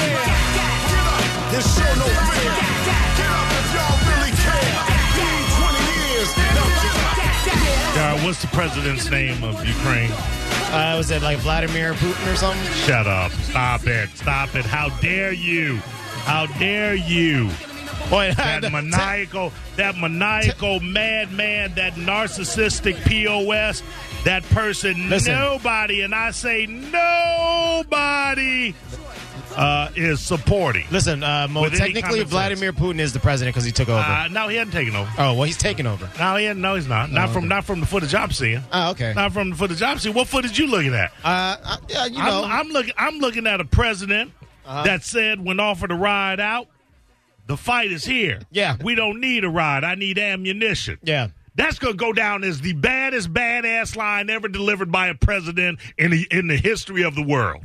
dare. Get up and show no fear. Get up if y'all really care. Been 20 years, now get up. What's the president's name of Ukraine? Uh, was it like Vladimir Putin or something? Shut up. Stop it. Stop it. How dare you? How dare you? Boy, That maniacal, that maniacal madman, that narcissistic POS, that person, Listen. nobody, and I say nobody, uh, is supporting. Listen, uh, Mo, With technically sense. Vladimir Putin is the president because he took over. Uh, no, he hasn't taken over. oh, well, he's taking over. No, he hasn't, no, he's not. Not Oh, from okay. not from the footage I'm seeing. Oh, okay. Not from the footage I'm seeing. What footage you looking at? Uh, uh, yeah, you know. I'm, I'm looking. I'm looking at a president Uh-huh. that said, when offered a ride out, the fight is here. Yeah. we don't need a ride. I need ammunition. yeah. That's going to go down as the baddest badass line ever delivered by a president in the in the history of the world,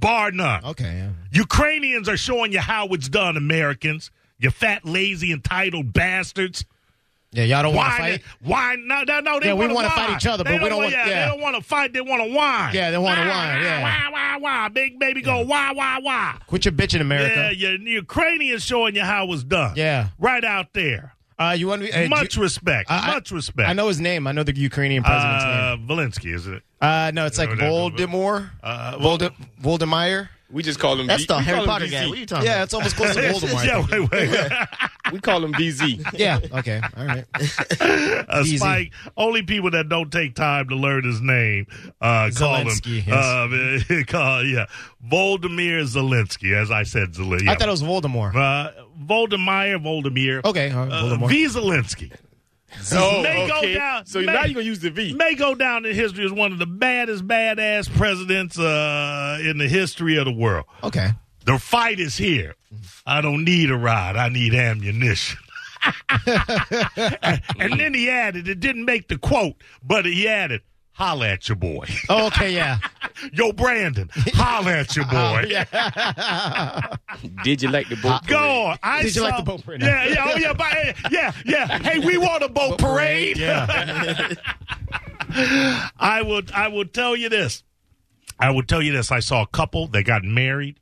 bar none. Okay. Yeah. Ukrainians are showing you how it's done, Americans. You fat, lazy, entitled bastards. Yeah, y'all don't want to fight? Why? No, no, no. They Yeah, we wanna wanna fight each other, but we don't want- Yeah, yeah. they don't want to fight. They want to whine. Yeah, they wanna Wah, whine, yeah. Wah, wah, wah. Big baby go why? Why? Why? Quit your bitching, America. Yeah. The Ukrainians showing you how it was done. Yeah. Right out there. Uh, you want me? Uh, Much do- respect. I- much respect. I know his name. I know the Ukrainian president's name. Uh, Zelensky, is it? Uh, no, it's like no, no. Voldemort. Uh, Volde- Voldemire. We just call him. That's V- the Harry Potter VZ. guy. What are you talking Yeah, it's almost close to Voldemort. yeah, wait, wait. We call him BZ. yeah. Okay. All right. uh, Easy. Spike. Only people that don't take time to learn his name uh, call him. Zelensky, yes. Uh, call, yeah, Voldemir Zelensky. As I said, Zelensky. I thought it was Voldemort. uh, Voldemir, Voldemir. Okay. all right, Uh, Voldemort. v. Zelensky Oh, May go down- So may- now you're gonna use the V. may go down in history as one of the baddest, badass presidents uh, in the history of the world. okay. The fight is here. I don't need a ride. I need ammunition. and, and then he added, it didn't make the quote, but he added, holla at your boy. Oh, okay. Yeah. Yo, Brandon, holla at your boy. Did you like the boat? parade? Go on. I Did you like the boat parade? Yeah, yeah, oh, yeah, but, yeah, yeah. Hey, we want a boat parade. Yeah. I would I will tell you this. I will tell you this. I saw a couple that got married,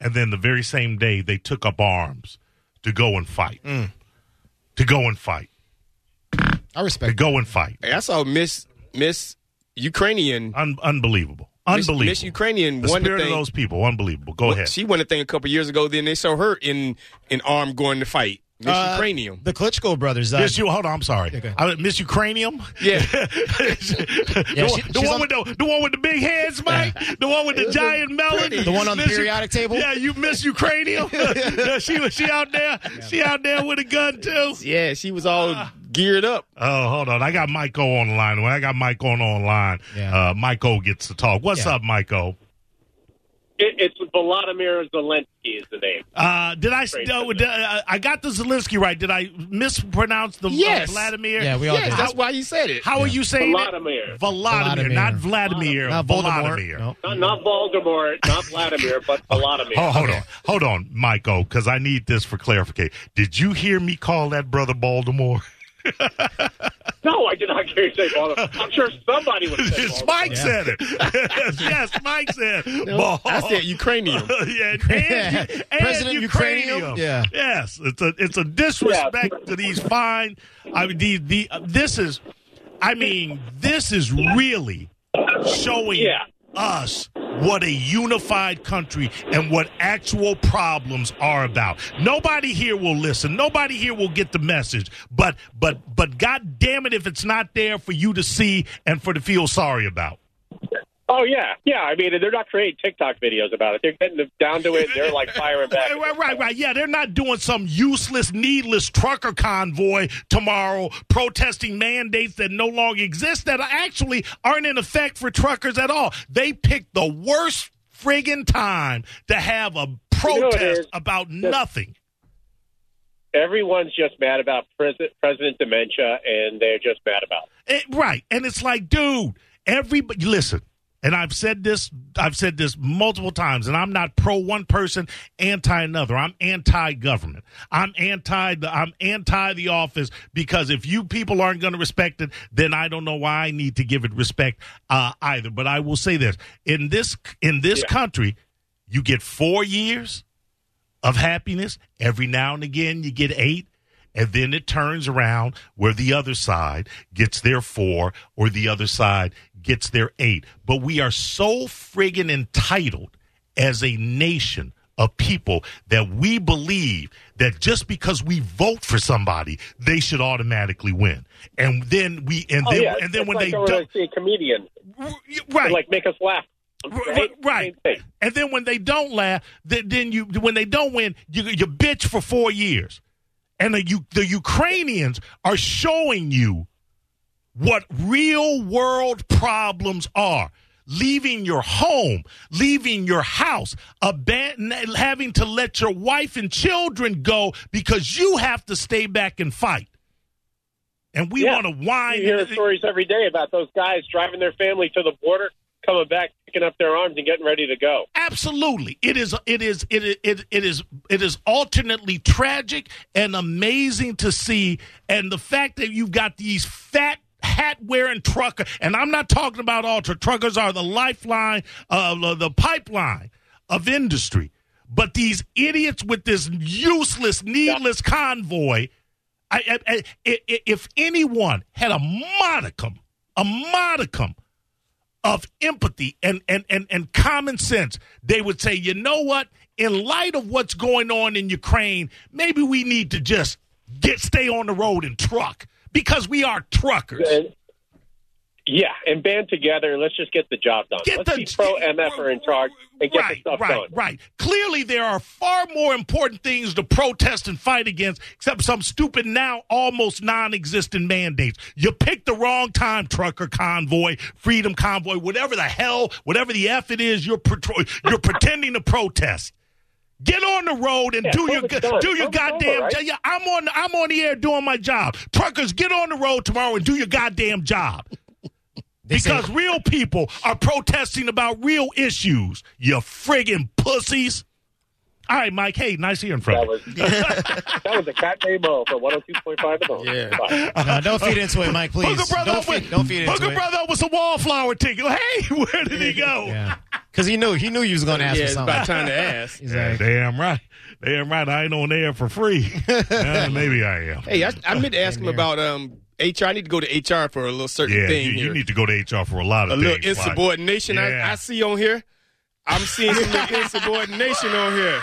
and then the very same day they took up arms to go and fight. Mm. To go and fight. I respect. To respect. go and fight. Hey, I saw Miss Miss Ukrainian. Un- unbelievable. Unbelievable. Miss Ukrainian the won the spirit of thing. those people. Unbelievable. Go ahead. She won a thing a couple years ago. Then they saw her in in arm going to fight. Miss Uh, Ukrainian. The Klitschko brothers. Uh, Miss you. Hold on. I'm sorry. Okay. I, Miss Ukrainium. Yeah. the, Yeah, one, she- the one on- with the the one with the big heads, Mike. The one with the giant melon. The one on the Miss periodic table? Yeah, you Miss Ukrainium. Yeah, she was she out there. She out there with a gun too. Yeah, she was all geared up. Oh, hold on. I got Michael on the line. When I got Mike on online, Yeah. uh, Michael gets to talk. What's Yeah. up, Michael? It, it's Volodymyr Zelensky is the name. Uh, did I? Great. Uh, did, uh, I got the Zelensky right. Did I mispronounce the uh, Yes. Vladimir? Yeah, we all Yes, did. that's why you said it. How are you saying Volodymyr. it? Vladimir, Vladimir. not Vladimir. Not Voldemort. Vladimir. No. Not, not Voldemort, not Vladimir, but Volodymyr. Oh, hold on, hold on, Michael, because I need this for clarification. Did you hear me call that brother Baltimore? No, I did not hear you say Voldemort. I'm sure somebody would say Yes, Voldemort. Mike said it. yes, Mike said. Ball. I said Ukrainian. yeah, and, and, and President Ukrainian. Ukrainian? Yeah. Yes, it's a it's a disrespect to these fine. I mean, the the uh, this is, I mean, this is really showing Yeah. us what a unified country and what actual problems are about. Nobody here will listen. Nobody here will get the message. But but but God damn it if it's not there for you to see and for to feel sorry about. Oh yeah, yeah. I mean, they're not creating TikTok videos about it. They're getting down to it. They're like firing back. Right, right, right. Yeah, they're not doing some useless, needless trucker convoy tomorrow protesting mandates that no longer exist that actually aren't in effect for truckers at all. They picked the worst friggin' time to have a know protest is? about nothing. Everyone's just mad about President President dementia, and they're just mad about. It. It- right. And it's like, dude, everybody listen. And I've said this, I've said this multiple times, and I'm not pro one person, anti another. I'm anti government. I'm anti the I'm anti the office because if you people aren't going to respect it, then I don't know why I need to give it respect uh, either. But I will say this: in this in this Yeah. country, You get four years of happiness. Every now and again, you get eight. And then it turns around where the other side gets their four or the other side gets their aid. But we are so friggin' entitled as a nation of people that we believe that just because we vote for somebody, they should automatically win. And then we, and Oh, then, yeah. and then it's when like they don't, see a comedian, right. like make us laugh. Right? Right. And then when they don't laugh, then, then you when they don't win, you you bitch for four years. And the you the Ukrainians are showing you what real world problems are. Leaving your home, leaving your house, aban- having to let your wife and children go because you have to stay back and fight. And we Yeah. want to whine. You hear stories every day about those guys driving their family to the border, coming back, picking up their arms, and getting ready to go. Absolutely, it is. It is. It is. It, it is. It is alternately tragic and amazing to see, and the fact that you've got these fat hat wearing trucker, and I'm not talking about ultra truckers are the lifeline, uh, the pipeline of industry, but these idiots with this useless, needless convoy. I, I, I, if anyone had a modicum, a modicum of empathy and, and, and, and common sense, they would say, you know what? In light of what's going on in Ukraine, maybe we need to just get stay on the road and truck because we are truckers. And, yeah, and band together. and Let's just get the job done. Get Let's the be pro MF are er in charge and get right, the stuff right, done. Right, Clearly, there are far more important things to protest and fight against, except some stupid, now almost non-existent mandates. You picked the wrong time, trucker convoy, freedom convoy, whatever the hell, whatever the f it is, you're pretro- you're pretending to protest. Get on the road and Yeah, do your prove it's do your Prove it's over, goddamn. right? Yeah, I'm on I'm on the air doing my job. Truckers, get on the road tomorrow and do your goddamn job. They say- Because real people are protesting about real issues. You friggin' pussies. All right, Mike. Hey, nice hearing from That you. was that was a cat name Mo for 102.5 the Bone. Yeah. Bye. No, don't feed into it, Mike. Please. Hooker brother, Don't with, feed, don't feed into Hooker it. brother with some wallflower ticket. Hey, where did he go? Yeah, because he knew he knew you was going to ask Yeah, for it's something. about time to ask. He's Yeah, like, damn right. Damn right. I ain't on there for free. Uh, maybe I am. Hey, I, I meant to ask him about um HR. I need to go to HR for a little certain Yeah, thing you, here. you need to go to HR for a lot of a of little things. like- insubordination. Yeah. I, I see on here. I'm seeing some insubordination on here.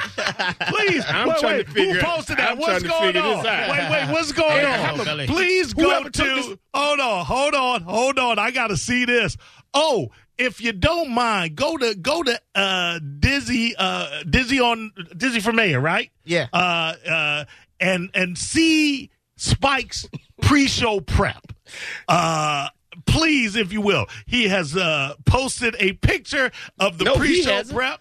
Please, I'm wait, trying wait, to figure- who posted that? I'm What's going on? this out. Wait, wait, what's going Hey, on? hello, Please go Whoever took to. this- Hold on, hold on, hold on. I got to see this. Oh, if you don't mind, go to go to uh, Dizzy, uh, Dizzy on Dizzy for Mayor, right? Yeah. Uh, uh, and and see Spike's pre-show prep. Uh, please, if you will, he has uh, posted a picture of the No, pre-show prep.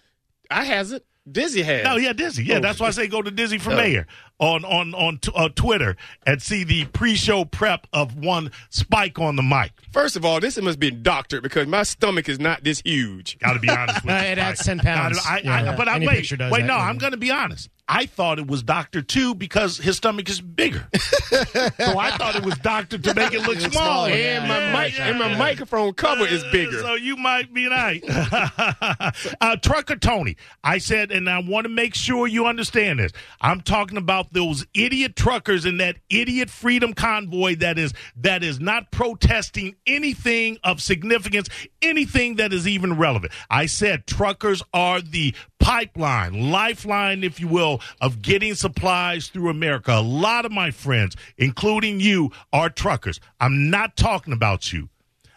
I hasn't. Dizzy has. No, yeah, Dizzy. Yeah, Oh. that's why I say go to Dizzy for Oh. Mayor on on on t- uh, Twitter and see the pre-show prep of one Spike on the mic. First of all, this must be doctored because my stomach is not this huge. Got to be honest with you. it adds 10 pounds. I, I, Yeah. but I, wait, wait, that, no, yeah. I'm going to be honest. I thought it was Doctor Two because his stomach is bigger, so I thought it was Doctor to make it look smaller. smaller, And my Yeah, mic yeah, and my microphone cover is bigger. So you might be right. uh, Trucker Tony, I said, and I want to make sure you understand this. I'm talking about those idiot truckers in that idiot freedom convoy that is that is not protesting anything of significance, anything that is even relevant. I said truckers are the pipeline, lifeline, if you will, of getting supplies through America. A lot of my friends, including you, are truckers. I'm not talking about you.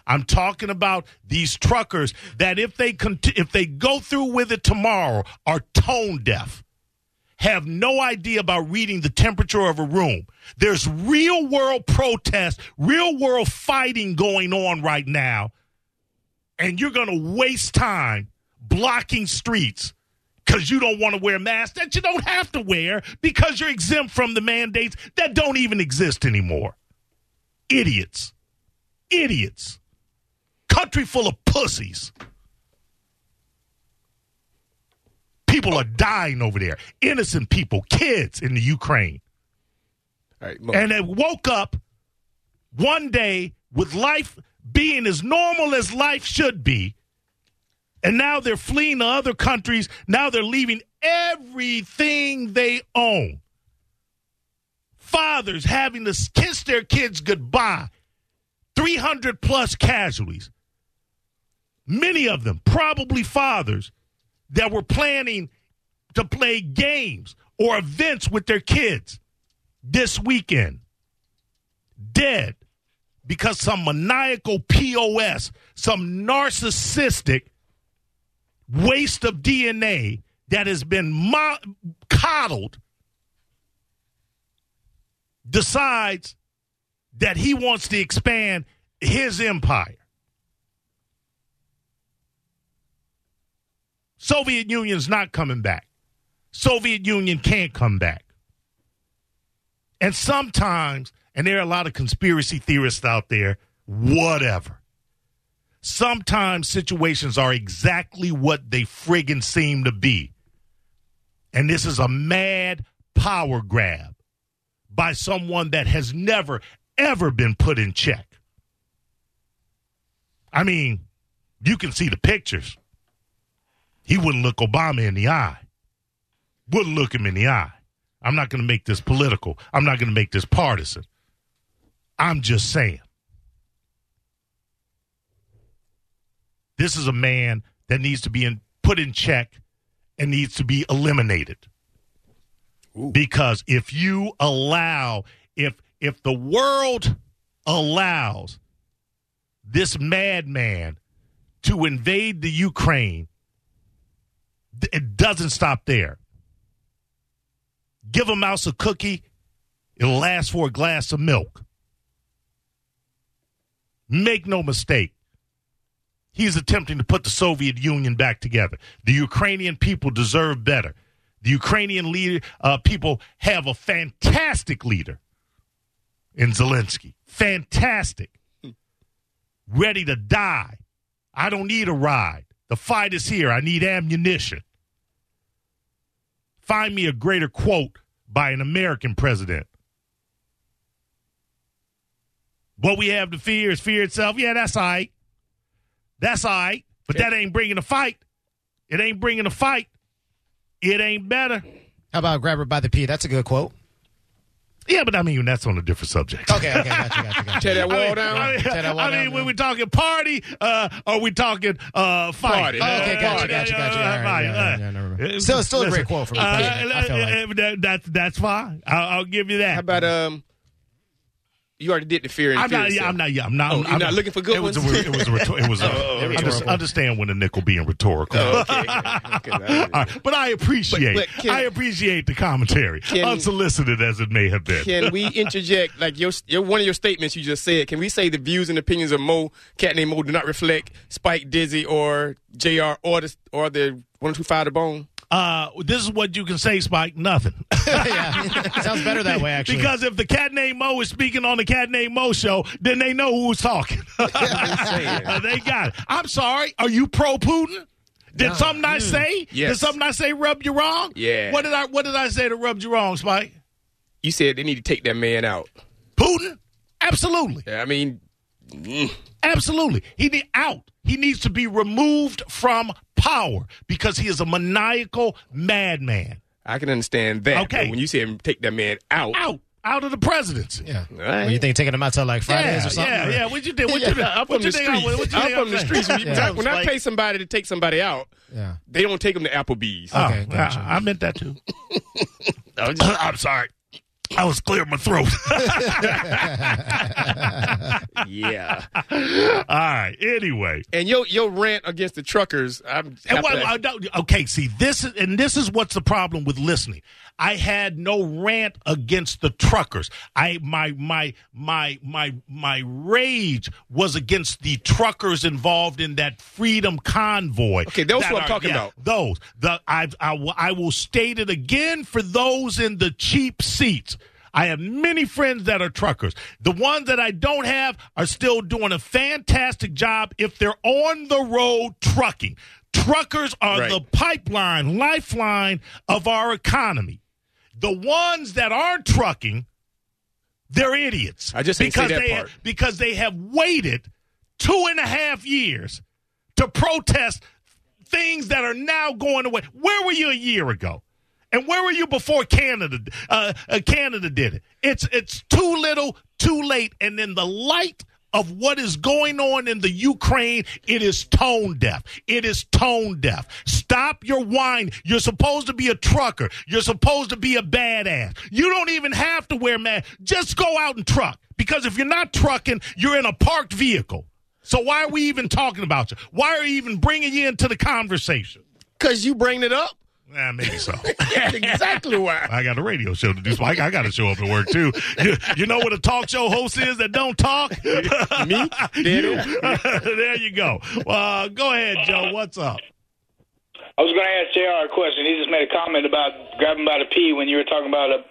I'm talking about these truckers that if they cont- if they go through with it tomorrow are tone deaf. Have no idea about reading the temperature of a room. There's real world protest, real world fighting going on right now. And you're going to waste time blocking streets because you don't want to wear masks that you don't have to wear because you're exempt from the mandates that don't even exist anymore. Idiots. Idiots. Country full of pussies. People are dying over there. Innocent people, kids in the Ukraine. All right, And they woke up one day with life being as normal as life should be. And now they're fleeing to other countries. Now they're leaving everything they own. Fathers having to kiss their kids goodbye. 300 plus casualties. Many of them, probably fathers, that were planning to play games or events with their kids this weekend. Dead because some maniacal POS, some narcissistic waste of DNA that has been mo- coddled decides that he wants to expand his empire. Soviet Union's not coming back. Soviet Union can't come back. And sometimes, and there are a lot of conspiracy theorists out there, whatever. Sometimes situations are exactly what they friggin' seem to be. And this is a mad power grab by someone that has never, ever been put in check. I mean, you can see the pictures. He wouldn't look Obama in the eye, wouldn't look him in the eye. I'm not going to make this political, I'm not going to make this partisan. I'm just saying. This is a man that needs to be in, put in check and needs to be eliminated. Because if you allow, if if the world allows this madman to invade the Ukraine, it doesn't stop there. Give a mouse a cookie, it'll last for a glass of milk. Make no mistake. He's attempting to put the Soviet Union back together. The Ukrainian people deserve better. The Ukrainian leader uh, people have a fantastic leader in Zelensky. Fantastic. Ready to die. I don't need a ride. The fight is here. I need ammunition. Find me a greater quote by an American president. What we have to fear is fear itself. Yeah, that's all right. That's all right. But that ain't bringing a fight. It ain't bringing a fight. It ain't better. How about grab her by the pee? That's a good quote. Yeah, but I mean, that's on a different subject. Okay, okay, gotcha, gotcha, gotcha. Tear that wall I mean, down. I mean, Tear that wall I mean, down, when yeah. we talking party, uh, are we talking uh, fight? Party. Uh, Okay, gotcha, party, gotcha, gotcha. uh, All right, fight, yeah, uh, yeah, never mind. uh, Still- still a great quote from the uh, president, I feel like. uh, that- that's that's fine. I'll, I'll give you that. How about um? You already did the fear and I'm fear not. Yeah. I'm not. Yeah, I'm not. Oh, I'm, you're not looking for good it was? A, it was. A, rhetor- it was. A, Oh, uh, under- rhetorical. understand when the nickel being rhetorical. Oh, okay. okay, okay. Right, but I appreciate. But- but can- I appreciate the commentary, Can- unsolicited as it may have been. Can we interject, like your, your one of your statements you just said? Can we say the views and opinions of Mo, cat named Mo, do not reflect Spike Dizzy or Jr. or the or the one oh two five the bone? Uh, this is what you can say, Spike. Nothing. yeah, sounds better that way. Actually, Because if the cat named Mo is speaking on the cat named Mo show, then they know who's talking. saying. Uh, they got it. I'm sorry. Are you pro Putin? Did something I mm. say? Did something I say rub you wrong? Yeah. What did I What did I say that rubbed you wrong, Spike? You said they need to take that man out. Putin? Absolutely. Yeah, I mean, mm. Absolutely. He need out. He needs to be removed from power because he is a maniacal madman. I can understand that. Okay. But when you say take that man out, Out. Out of the presidency. yeah. All right. Well, you think taking them out till like Fridays yeah, or something? yeah, or- yeah. What you think? What you Yeah, think? I'm What from you the streets. I'm from the streets. When, Yeah. when I pay somebody to take somebody out, Yeah. they don't take them to Applebee's. Oh, Okay, gotcha. I, I meant that too. I was just- I'm sorry. I was clearing my throat. yeah. All right. Anyway. And your your rant against the truckers, I'm And have to- I don't- okay, see this is and this is what's the problem with listening. I had no rant against the truckers. I my my my my my rage was against the truckers involved in that freedom convoy. Okay, those that who I'm talking about. Those the I I will- I will state it again for those in the cheap seats. I have many friends that are truckers. The ones that I don't have are still doing a fantastic job if they're on the road trucking. Truckers are Right. the pipeline, lifeline of our economy. The ones that aren't trucking, they're idiots. I just because they part. because they have waited two and a half years to protest things that are now going away. Where were you a year ago? And where were you before Canada? Uh, uh, Canada did it. It's it's too little, too late. And then the light of what is going on in the Ukraine, it is tone deaf. It is tone deaf. Stop your whine. You're supposed to be a trucker. You're supposed to be a badass. You don't even have to wear mask. Just go out and truck. Because if you're not trucking, you're in a parked vehicle. So why are we even talking about you? Why are we even bringing you into the conversation? Because you bring it up. Yeah, maybe so. That's exactly why. I got a radio show to do, so I, I got to show up at work too. You, you know what a talk show host is that don't talk? Me? There You- there you go. Uh, go ahead, Joe. What's up? I was going to ask JR a question. He just made a comment about grabbing by the pee when you were talking about a.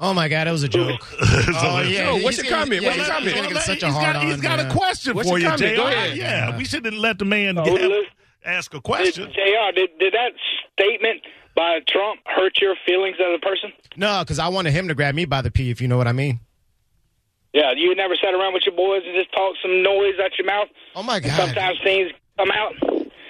Oh my God, it was a joke. oh yeah. Joe, what's your comment? yeah, What's your comment? gonna get such a hard got, on. he's got a question What's for your you, comment? JR. Go ahead. Yeah, we shouldn't let the man Oh, get- li- ask a Did, question. JR, did, did that statement by Trump hurt your feelings as a person? No, because I wanted him to grab me by the pee, if you know what I mean. Yeah, you never sat around with your boys and just talk some noise out your mouth? Oh my God. Sometimes things come out.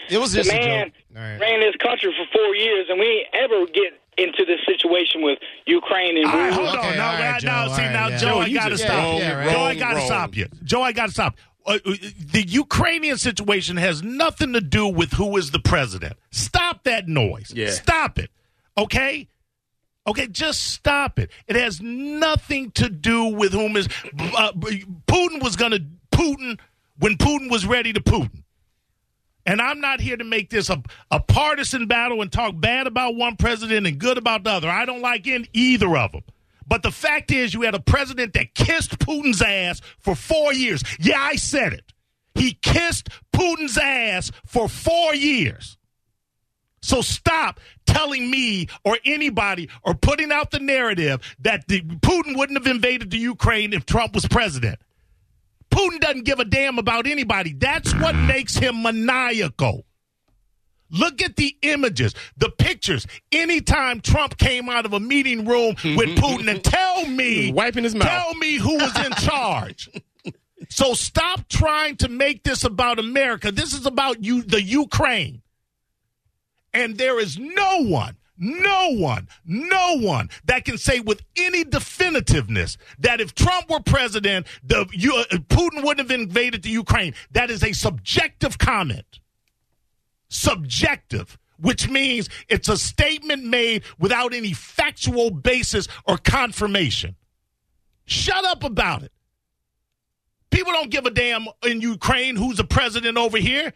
It was The just a man joke. All right. ran this country for four years, and we ain't ever get into this situation with Ukraine and All right, we- hold Okay, on. Now, all right, now, Joe, now, see, right, now, yeah. Joe, Joe, I you got to stop. Yeah, yeah, right. Joe, I got to stop you. Joe, I got to stop. Uh, uh, the Ukrainian situation has nothing to do with who is the president. Stop that noise. Yeah. Stop it. Okay? Okay, just stop it. It has nothing to do with whom is uh, Putin was going to Putin when Putin was ready to Putin. And I'm not here to make this a, a partisan battle and talk bad about one president and good about the other. I don't like in either of them. But the fact is, you had a president that kissed Putin's ass for four years. Yeah, I said it. He kissed Putin's ass for four years. So stop telling me or anybody or putting out the narrative that the, Putin wouldn't have invaded the Ukraine if Trump was president. Putin doesn't give a damn about anybody. That's what makes him maniacal. Look at the images, the pictures. Anytime Trump came out of a meeting room with Putin and tell me, wiping his mouth. tell me who was in charge. so stop trying to make this about America. This is about you, the Ukraine. And there is no one, no one, no one that can say with any definitiveness that if Trump were president, the you, uh, Putin wouldn't have invaded the Ukraine. That is a subjective comment. Subjective, which means it's a statement made without any factual basis or confirmation. Shut up about it. People don't give a damn in Ukraine who's the president over here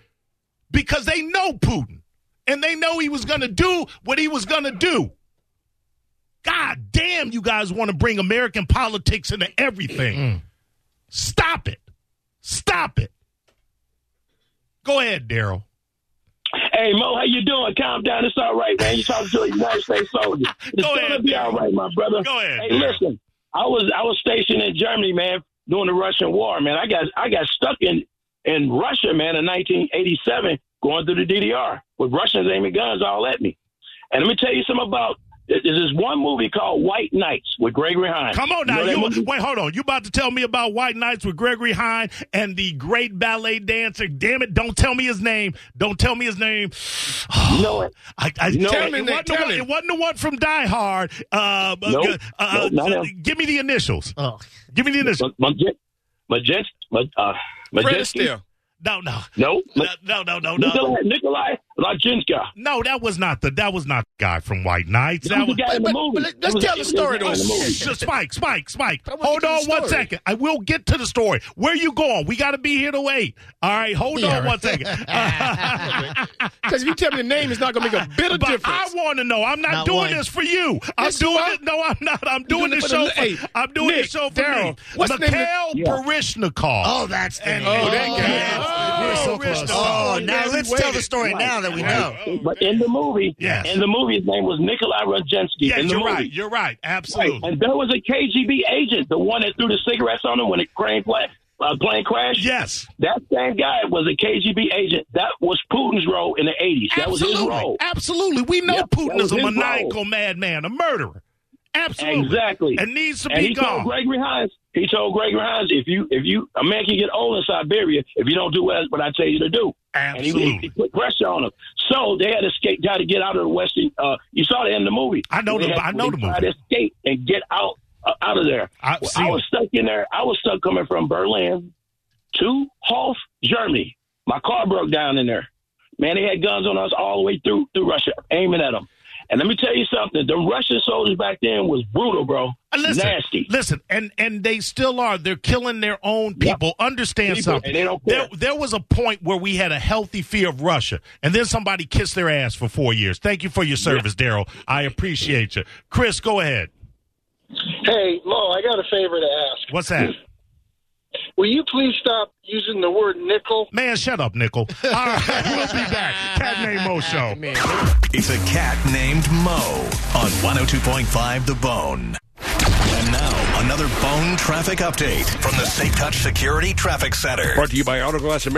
because they know Putin and they know he was going to do what he was going to do. God damn, you guys want to bring American politics into everything. Stop it. Stop it. Go ahead, Daryl. Hey Mo, how you doing? Calm down. It's all right, man. You talking to a United States soldier. It's Go gonna ahead, be all right, my brother. Go ahead, Hey, listen. I was I was stationed in Germany, man, during the Russian war, man. I got I got stuck in in Russia, man, in 1987, going through the DDR with Russians aiming guns all at me. And let me tell you something about. There's this one movie called White Nights with Gregory Hines. Come on You now. know You, wait, hold on. You about to tell me about White Nights with Gregory Hine and the great ballet dancer. Damn it. Don't tell me his name. Don't tell me his name. You know it. I, I, know Tell it, me, it Nick, wasn't tell one, him. it wasn't the one from Die Hard. Uh, Nope. uh, uh, Nope, not uh, give me the initials. Oh. Give me the initials. Majen- Majen- Maj- uh, Fred Majeski? No, no, No, no, no, no, no, no. Nikolai, Nikolai Lajinska. No, that was not the that was not the guy from White Nights. That That was the guy in the movie. but let's was tell the story, guy in though. the movie. Sh- Spike, Spike, Spike. I wanna Hold on the one story. second. I will get to the story. Where you going? We got to be here to wait. All right, hold Yeah, on right. one second. Because if you tell me the name, it's not going to make a bit of But difference. I want to know. I'm not, Not doing one. this for you. I'm Yes, doing it. No, I'm not. I'm doing, doing this show for. hey, I'm doing Nick, this show for Daryl, me. what's the name Mikhail of Oh, that's the name. Oh, that guy. Oh, yes. We were so Oh, close. Rishnikov. Oh, now let's tell the story now that we know. But in the movie, Yes. in the movie, his name was Nikolai Rajensky. Yes, you're movie. right. You're right. Right. Absolutely. And there was a KGB agent, the one that threw the cigarettes on him when the crane plane, uh, plane crashed. Yes. That same guy was a KGB agent. That was Putin's role in the 80s. That was his role. Absolutely. We know Yep, Putin is a maniacal madman, a murderer. Absolutely. Exactly. And needs to and be he gone. told Gregory Hines. He told Gregory Hines, if you if you a man can get old in Siberia if you don't do what, what I tell you to do. And he, Absolutely. he put pressure on him. So they had to escape, got to get out of the western. Uh, you saw the end of the movie. I know the- I know they the tried movie. To escape and get out uh, out of there. I- Well, I it. was stuck in there. I was stuck coming from Berlin to Hof, Germany. My car broke down in there. Man, they had guns on us all the way through through Russia, aiming at them. And let me tell you something: the Russian soldiers back then was brutal, bro. Uh, Listen, Nasty. listen, and and they still are. They're killing their own people. Understand People, something? they don't there, care. there was a point where we had a healthy fear of Russia, and then somebody kissed their ass for four years. Thank you for your service, Daryl. I appreciate you. Chris, go ahead. Hey, Mo, I got a favor to ask. What's that? Will you please stop using the word nickel? Man, shut up, Nickel. All right, we'll be back. Cat Name Mo Show. It's a cat named Mo on 102.5 The Bone. And now, another Bone traffic update from the Safe Touch Security Traffic Center. Brought to you by Autoglass America.